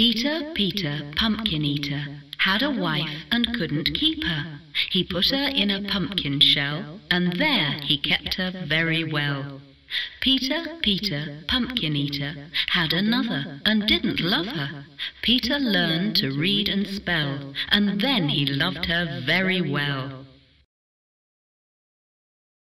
Peter, Peter, pumpkin eater, had a wife and couldn't keep her. He put her in a pumpkin shell, and there he kept her very well. Peter, Peter, pumpkin eater, had another and didn't love her. Peter learned to read and spell, and then he loved her very well.